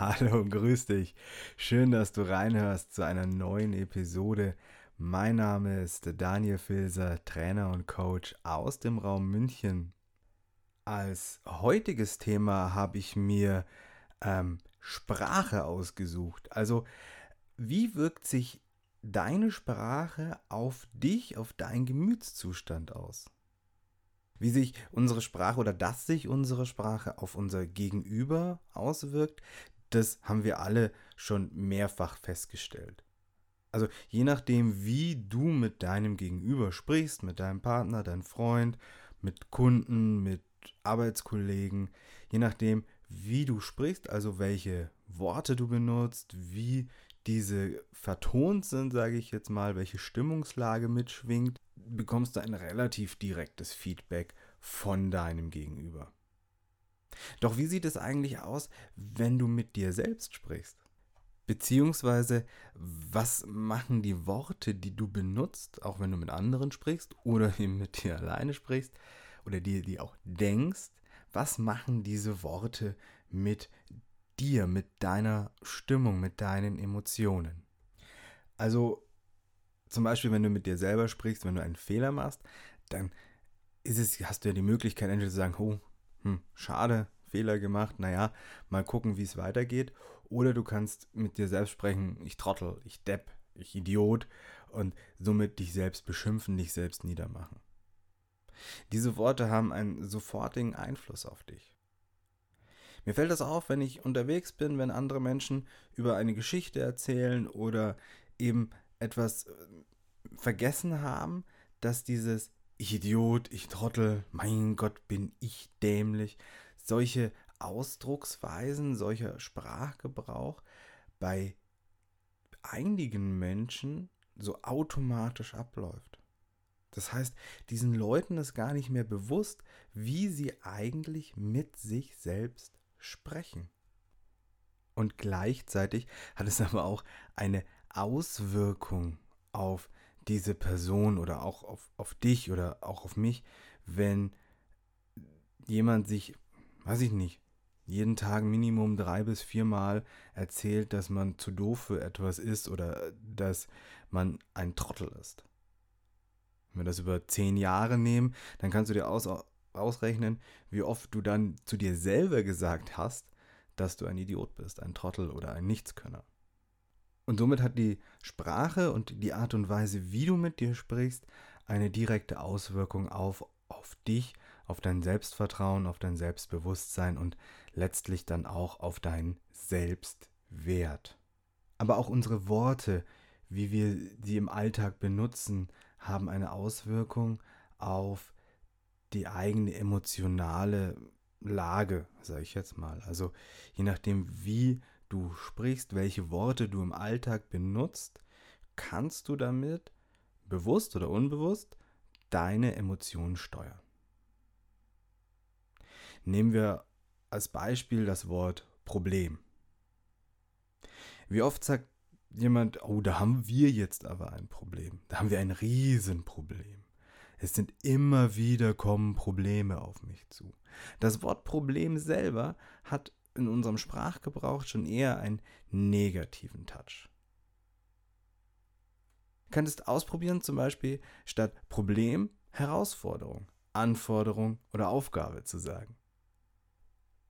Hallo, grüß dich. Schön, dass du reinhörst zu einer neuen Episode. Mein Name ist Daniel Filser, Trainer und Coach aus dem Raum München. Als heutiges Thema habe ich mir ähm, Sprache ausgesucht. Also, wie wirkt sich deine Sprache auf dich, auf deinen Gemütszustand aus? Wie sich unsere Sprache oder dass sich unsere Sprache auf unser Gegenüber auswirkt, das haben wir alle schon mehrfach festgestellt. Also je nachdem, wie du mit deinem Gegenüber sprichst, mit deinem Partner, deinem Freund, mit Kunden, mit Arbeitskollegen, je nachdem, wie du sprichst, also welche Worte du benutzt, wie diese vertont sind, sage ich jetzt mal, welche Stimmungslage mitschwingt, bekommst du ein relativ direktes Feedback von deinem Gegenüber. Doch wie sieht es eigentlich aus, wenn du mit dir selbst sprichst? Beziehungsweise, was machen die Worte, die du benutzt, auch wenn du mit anderen sprichst oder eben mit dir alleine sprichst oder dir die auch denkst, was machen diese Worte mit dir, mit deiner Stimmung, mit deinen Emotionen? Also zum Beispiel, wenn du mit dir selber sprichst, wenn du einen Fehler machst, dann ist es, hast du ja die Möglichkeit, entweder zu sagen, oh, hm, schade, Fehler gemacht, naja, mal gucken, wie es weitergeht. Oder du kannst mit dir selbst sprechen, ich Trottel, ich Depp, ich Idiot und somit dich selbst beschimpfen, dich selbst niedermachen. Diese Worte haben einen sofortigen Einfluss auf dich. Mir fällt das auf, wenn ich unterwegs bin, wenn andere Menschen über eine Geschichte erzählen oder eben etwas äh, vergessen haben, dass dieses ich Idiot, ich Trottel, mein Gott, bin ich dämlich, solche Ausdrucksweisen, solcher Sprachgebrauch bei einigen Menschen so automatisch abläuft. Das heißt, diesen Leuten ist gar nicht mehr bewusst, wie sie eigentlich mit sich selbst sprechen. Und gleichzeitig hat es aber auch eine Auswirkung auf diese Person oder auch auf, auf dich oder auch auf mich, wenn jemand sich, weiß ich nicht, jeden Tag Minimum drei bis viermal erzählt, dass man zu doof für etwas ist oder dass man ein Trottel ist. Wenn wir das über zehn Jahre nehmen, dann kannst du dir aus, ausrechnen, wie oft du dann zu dir selber gesagt hast, dass du ein Idiot bist, ein Trottel oder ein Nichtskönner. Und somit hat die Sprache und die Art und Weise, wie du mit dir sprichst, eine direkte Auswirkung auf, auf dich, auf dein Selbstvertrauen, auf dein Selbstbewusstsein und letztlich dann auch auf deinen Selbstwert. Aber auch unsere Worte, wie wir sie im Alltag benutzen, haben eine Auswirkung auf die eigene emotionale Lage, sage ich jetzt mal. Also je nachdem, wie du sprichst, welche Worte du im Alltag benutzt, kannst du damit, bewusst oder unbewusst, deine Emotionen steuern. Nehmen wir als Beispiel das Wort Problem. Wie oft sagt jemand, oh, da haben wir jetzt aber ein Problem. Da haben wir ein Riesenproblem. Es sind immer wieder kommen Probleme auf mich zu. Das Wort Problem selber hat in unserem Sprachgebrauch schon eher einen negativen Touch. Du könntest ausprobieren, zum Beispiel statt Problem Herausforderung, Anforderung oder Aufgabe zu sagen.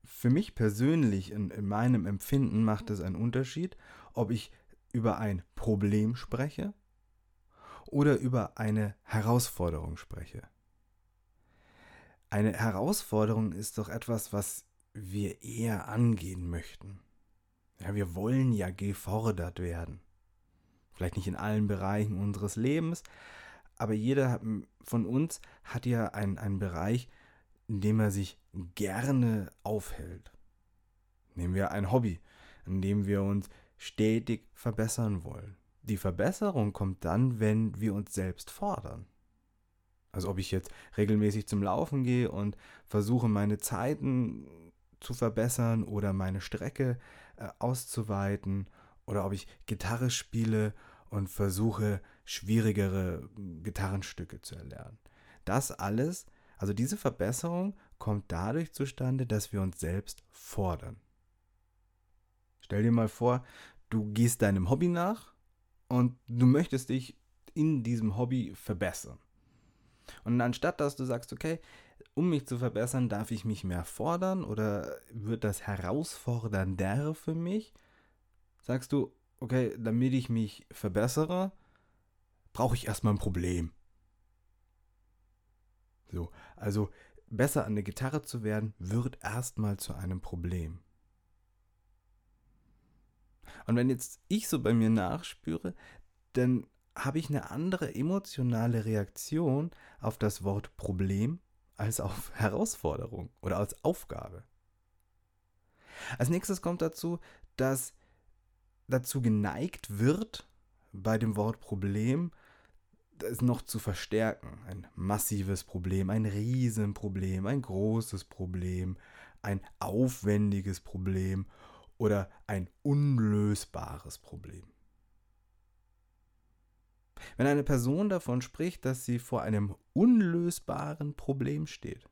Für mich persönlich in, in meinem Empfinden macht es einen Unterschied, ob ich über ein Problem spreche oder über eine Herausforderung spreche. Eine Herausforderung ist doch etwas, was wir eher angehen möchten. Ja, wir wollen ja gefordert werden. Vielleicht nicht in allen Bereichen unseres Lebens, aber jeder von uns hat ja einen, einen Bereich, in dem er sich gerne aufhält. Nehmen wir ein Hobby, in dem wir uns stetig verbessern wollen. Die Verbesserung kommt dann, wenn wir uns selbst fordern. Also ob ich jetzt regelmäßig zum Laufen gehe und versuche meine Zeiten zu verbessern oder meine Strecke äh, auszuweiten oder ob ich Gitarre spiele und versuche schwierigere Gitarrenstücke zu erlernen. Das alles, also diese Verbesserung kommt dadurch zustande, dass wir uns selbst fordern. Stell dir mal vor, du gehst deinem Hobby nach und du möchtest dich in diesem Hobby verbessern. Und anstatt dass du sagst, okay, um mich zu verbessern, darf ich mich mehr fordern oder wird das herausfordernder für mich, sagst du, okay, damit ich mich verbessere, brauche ich erstmal ein Problem. So, also besser an der Gitarre zu werden, wird erstmal zu einem Problem. Und wenn jetzt ich so bei mir nachspüre, dann habe ich eine andere emotionale Reaktion auf das Wort Problem als auf Herausforderung oder als Aufgabe. Als nächstes kommt dazu, dass dazu geneigt wird, bei dem Wort Problem es noch zu verstärken. Ein massives Problem, ein Riesenproblem, ein großes Problem, ein aufwendiges Problem oder ein unlösbares Problem. Wenn eine Person davon spricht, dass sie vor einem unlösbaren Problem steht,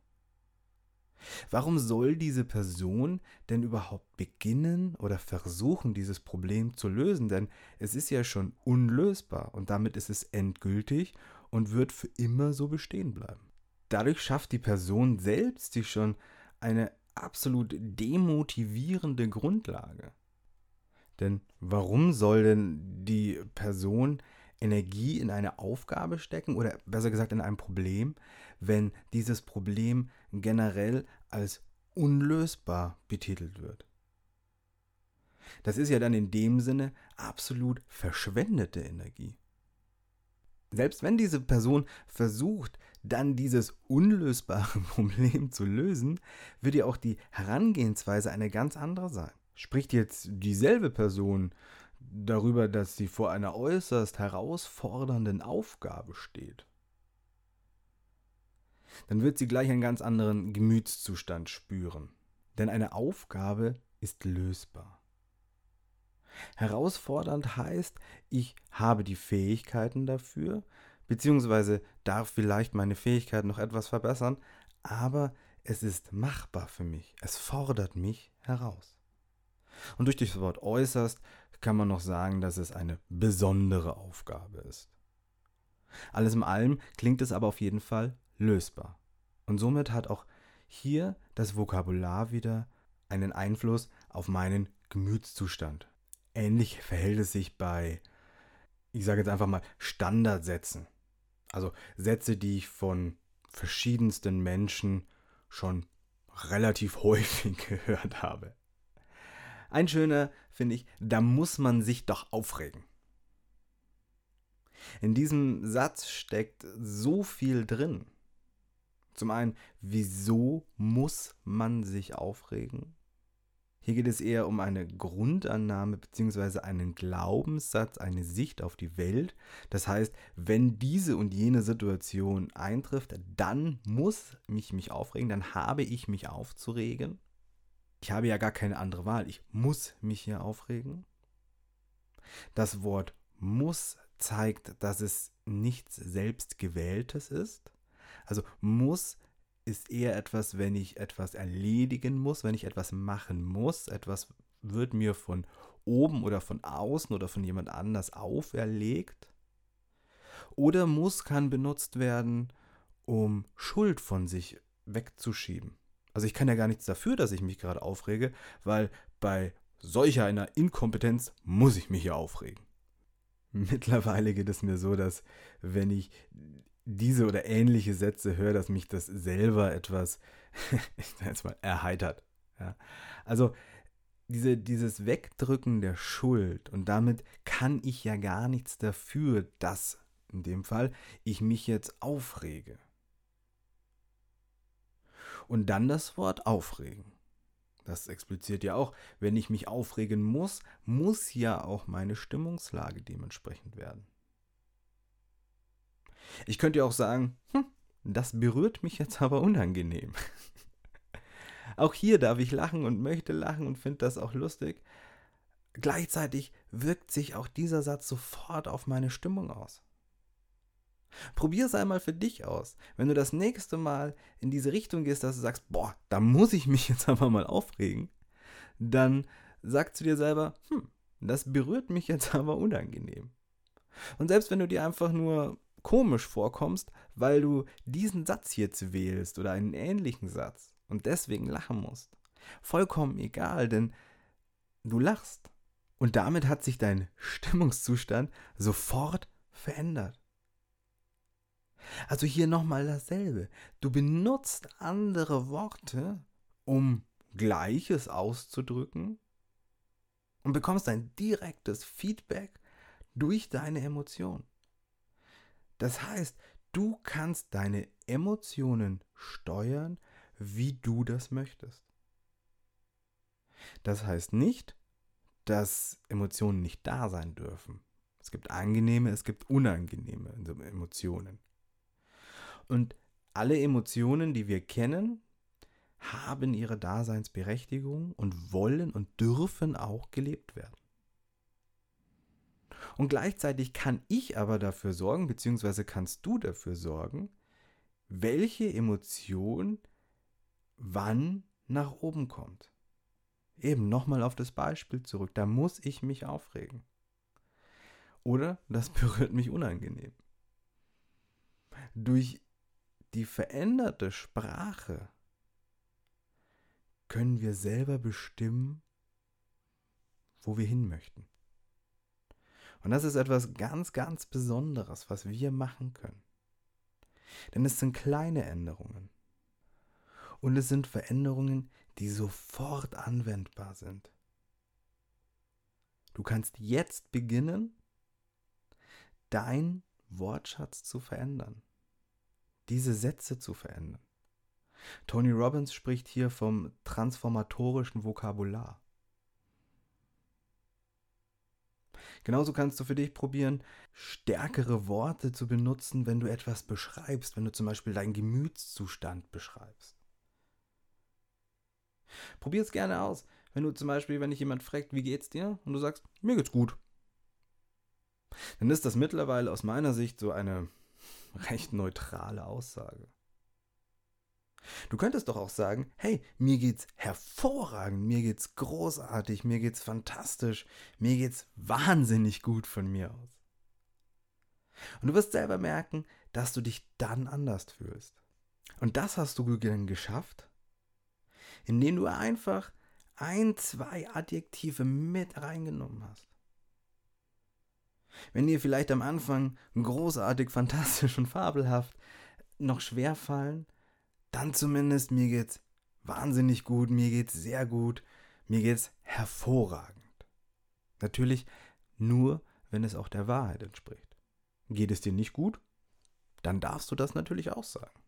warum soll diese Person denn überhaupt beginnen oder versuchen, dieses Problem zu lösen? Denn es ist ja schon unlösbar und damit ist es endgültig und wird für immer so bestehen bleiben. Dadurch schafft die Person selbst sich schon eine absolut demotivierende Grundlage. Denn warum soll denn die Person Energie in eine Aufgabe stecken oder besser gesagt in ein Problem, wenn dieses Problem generell als unlösbar betitelt wird. Das ist ja dann in dem Sinne absolut verschwendete Energie. Selbst wenn diese Person versucht, dann dieses unlösbare Problem zu lösen, wird ja auch die Herangehensweise eine ganz andere sein. Spricht jetzt dieselbe Person darüber, dass sie vor einer äußerst herausfordernden Aufgabe steht, dann wird sie gleich einen ganz anderen Gemütszustand spüren. Denn eine Aufgabe ist lösbar. Herausfordernd heißt, ich habe die Fähigkeiten dafür, beziehungsweise darf vielleicht meine Fähigkeiten noch etwas verbessern, aber es ist machbar für mich, es fordert mich heraus. Und durch das Wort äußerst kann man noch sagen, dass es eine besondere Aufgabe ist. Alles in allem klingt es aber auf jeden Fall lösbar. Und somit hat auch hier das Vokabular wieder einen Einfluss auf meinen Gemütszustand. Ähnlich verhält es sich bei, ich sage jetzt einfach mal, Standardsätzen. Also Sätze, die ich von verschiedensten Menschen schon relativ häufig gehört habe. Ein schöner, finde ich, da muss man sich doch aufregen. In diesem Satz steckt so viel drin. Zum einen, wieso muss man sich aufregen? Hier geht es eher um eine Grundannahme bzw. einen Glaubenssatz, eine Sicht auf die Welt. Das heißt, wenn diese und jene Situation eintrifft, dann muss ich mich aufregen, dann habe ich mich aufzuregen. Ich habe ja gar keine andere Wahl. Ich muss mich hier aufregen. Das Wort muss zeigt, dass es nichts selbstgewähltes ist. Also muss ist eher etwas, wenn ich etwas erledigen muss, wenn ich etwas machen muss. Etwas wird mir von oben oder von außen oder von jemand anders auferlegt. Oder muss kann benutzt werden, um Schuld von sich wegzuschieben. Also ich kann ja gar nichts dafür, dass ich mich gerade aufrege, weil bei solcher einer Inkompetenz muss ich mich hier aufregen. Mittlerweile geht es mir so, dass wenn ich diese oder ähnliche Sätze höre, dass mich das selber etwas, jetzt mal, erheitert. Ja. Also diese, dieses Wegdrücken der Schuld und damit kann ich ja gar nichts dafür, dass in dem Fall ich mich jetzt aufrege. Und dann das Wort aufregen. Das expliziert ja auch, wenn ich mich aufregen muss, muss ja auch meine Stimmungslage dementsprechend werden. Ich könnte ja auch sagen, hm, das berührt mich jetzt aber unangenehm. auch hier darf ich lachen und möchte lachen und finde das auch lustig. Gleichzeitig wirkt sich auch dieser Satz sofort auf meine Stimmung aus. Probier es einmal für dich aus. Wenn du das nächste Mal in diese Richtung gehst, dass du sagst, boah, da muss ich mich jetzt einfach mal aufregen, dann sag zu dir selber, hm, das berührt mich jetzt aber unangenehm. Und selbst wenn du dir einfach nur komisch vorkommst, weil du diesen Satz jetzt wählst oder einen ähnlichen Satz und deswegen lachen musst, vollkommen egal, denn du lachst. Und damit hat sich dein Stimmungszustand sofort verändert. Also hier nochmal dasselbe. Du benutzt andere Worte, um Gleiches auszudrücken und bekommst ein direktes Feedback durch deine Emotionen. Das heißt, du kannst deine Emotionen steuern, wie du das möchtest. Das heißt nicht, dass Emotionen nicht da sein dürfen. Es gibt angenehme, es gibt unangenehme Emotionen. Und alle Emotionen, die wir kennen, haben ihre Daseinsberechtigung und wollen und dürfen auch gelebt werden. Und gleichzeitig kann ich aber dafür sorgen, beziehungsweise kannst du dafür sorgen, welche Emotion wann nach oben kommt. Eben nochmal auf das Beispiel zurück. Da muss ich mich aufregen. Oder das berührt mich unangenehm. Durch die veränderte Sprache können wir selber bestimmen, wo wir hin möchten. Und das ist etwas ganz, ganz Besonderes, was wir machen können. Denn es sind kleine Änderungen. Und es sind Veränderungen, die sofort anwendbar sind. Du kannst jetzt beginnen, dein Wortschatz zu verändern. Diese Sätze zu verändern. Tony Robbins spricht hier vom transformatorischen Vokabular. Genauso kannst du für dich probieren, stärkere Worte zu benutzen, wenn du etwas beschreibst, wenn du zum Beispiel deinen Gemütszustand beschreibst. Probier es gerne aus. Wenn du zum Beispiel, wenn dich jemand fragt, wie geht's dir? Und du sagst, mir geht's gut. Dann ist das mittlerweile aus meiner Sicht so eine recht neutrale Aussage. Du könntest doch auch sagen, hey, mir geht's hervorragend, mir geht's großartig, mir geht's fantastisch, mir geht's wahnsinnig gut von mir aus. Und du wirst selber merken, dass du dich dann anders fühlst. Und das hast du dann geschafft, indem du einfach ein, zwei Adjektive mit reingenommen hast. Wenn dir vielleicht am Anfang großartig, fantastisch und fabelhaft noch schwer fallen, dann zumindest mir geht's wahnsinnig gut, mir geht's sehr gut, mir geht's hervorragend. Natürlich nur, wenn es auch der Wahrheit entspricht. Geht es dir nicht gut? Dann darfst du das natürlich auch sagen.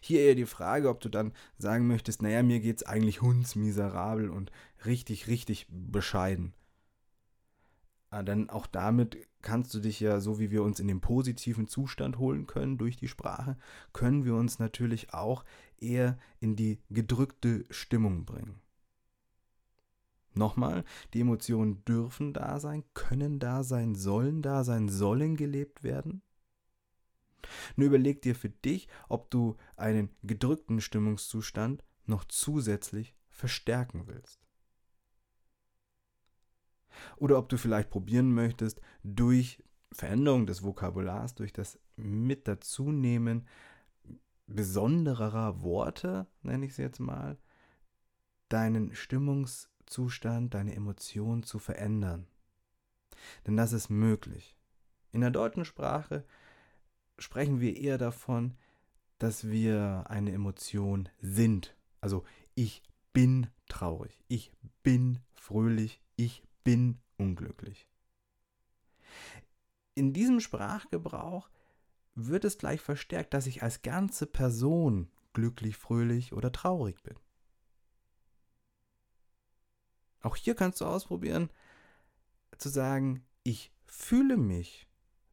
Hier eher die Frage, ob du dann sagen möchtest, naja, mir geht's eigentlich hundsmiserabel und richtig, richtig bescheiden. Ah, denn auch damit kannst du dich ja, so wie wir uns in den positiven Zustand holen können durch die Sprache, können wir uns natürlich auch eher in die gedrückte Stimmung bringen. Nochmal, die Emotionen dürfen da sein, können da sein, sollen da sein, sollen gelebt werden. Nur überleg dir für dich, ob du einen gedrückten Stimmungszustand noch zusätzlich verstärken willst. Oder ob du vielleicht probieren möchtest, durch Veränderung des Vokabulars, durch das Mit dazunehmen besonderer Worte, nenne ich es jetzt mal, deinen Stimmungszustand, deine Emotionen zu verändern. Denn das ist möglich. In der deutschen Sprache sprechen wir eher davon, dass wir eine Emotion sind. Also ich bin traurig, ich bin fröhlich, ich bin unglücklich. In diesem Sprachgebrauch wird es gleich verstärkt, dass ich als ganze Person glücklich, fröhlich oder traurig bin. Auch hier kannst du ausprobieren zu sagen, ich fühle mich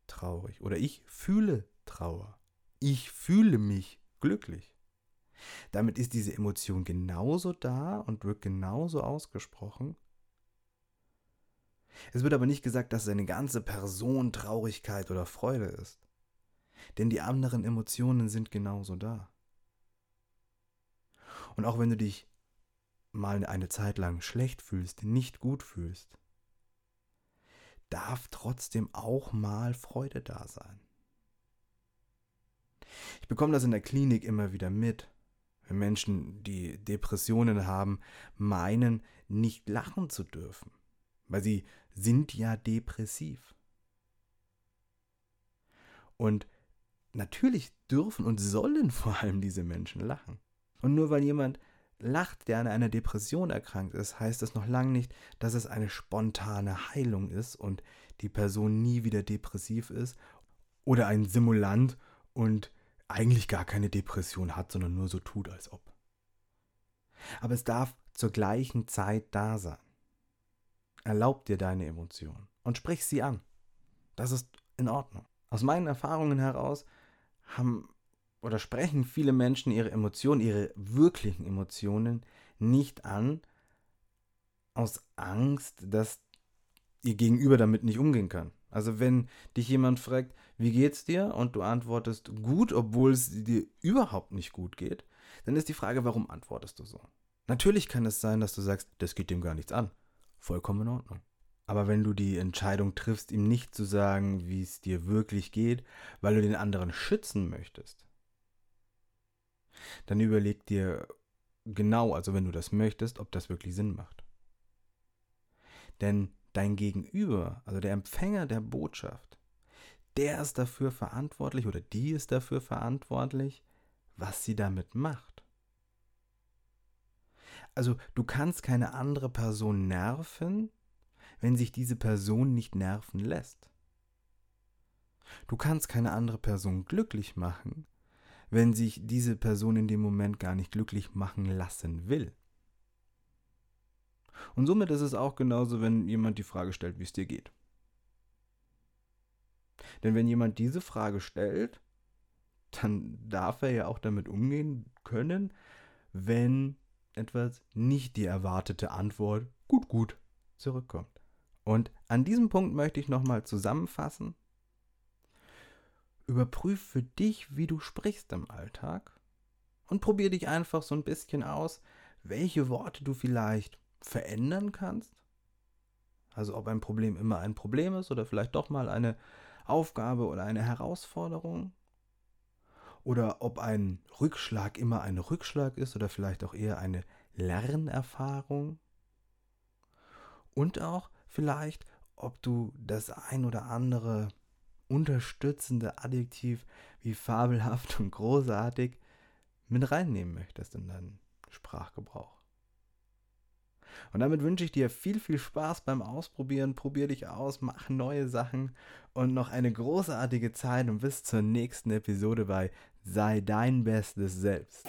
traurig oder ich fühle Trauer. Ich fühle mich glücklich. Damit ist diese Emotion genauso da und wird genauso ausgesprochen. Es wird aber nicht gesagt, dass seine ganze Person Traurigkeit oder Freude ist. Denn die anderen Emotionen sind genauso da. Und auch wenn du dich mal eine Zeit lang schlecht fühlst, nicht gut fühlst, darf trotzdem auch mal Freude da sein. Ich bekomme das in der Klinik immer wieder mit. Wenn Menschen, die Depressionen haben, meinen, nicht lachen zu dürfen, weil sie sind ja depressiv. Und natürlich dürfen und sollen vor allem diese Menschen lachen. Und nur weil jemand lacht, der an einer Depression erkrankt ist, heißt das noch lange nicht, dass es eine spontane Heilung ist und die Person nie wieder depressiv ist oder ein Simulant und eigentlich gar keine Depression hat, sondern nur so tut, als ob. Aber es darf zur gleichen Zeit da sein. Erlaub dir deine Emotionen und sprich sie an. Das ist in Ordnung. Aus meinen Erfahrungen heraus haben oder sprechen viele Menschen ihre Emotionen, ihre wirklichen Emotionen nicht an, aus Angst, dass ihr Gegenüber damit nicht umgehen kann. Also wenn dich jemand fragt, wie geht's dir? Und du antwortest gut, obwohl es dir überhaupt nicht gut geht, dann ist die Frage, warum antwortest du so? Natürlich kann es sein, dass du sagst, das geht dem gar nichts an. Vollkommen in Ordnung. Aber wenn du die Entscheidung triffst, ihm nicht zu sagen, wie es dir wirklich geht, weil du den anderen schützen möchtest, dann überleg dir genau, also wenn du das möchtest, ob das wirklich Sinn macht. Denn dein Gegenüber, also der Empfänger der Botschaft, der ist dafür verantwortlich oder die ist dafür verantwortlich, was sie damit macht. Also du kannst keine andere Person nerven, wenn sich diese Person nicht nerven lässt. Du kannst keine andere Person glücklich machen, wenn sich diese Person in dem Moment gar nicht glücklich machen lassen will. Und somit ist es auch genauso, wenn jemand die Frage stellt, wie es dir geht. Denn wenn jemand diese Frage stellt, dann darf er ja auch damit umgehen können, wenn etwas nicht die erwartete Antwort gut, gut zurückkommt. Und an diesem Punkt möchte ich nochmal zusammenfassen Überprüf für dich, wie du sprichst im Alltag und probier dich einfach so ein bisschen aus, welche Worte du vielleicht verändern kannst. Also ob ein Problem immer ein Problem ist oder vielleicht doch mal eine Aufgabe oder eine Herausforderung. Oder ob ein Rückschlag immer ein Rückschlag ist oder vielleicht auch eher eine Lernerfahrung. Und auch vielleicht, ob du das ein oder andere unterstützende Adjektiv wie fabelhaft und großartig mit reinnehmen möchtest in deinen Sprachgebrauch. Und damit wünsche ich dir viel, viel Spaß beim Ausprobieren. Probier dich aus, mach neue Sachen und noch eine großartige Zeit und bis zur nächsten Episode bei Sei dein Bestes Selbst.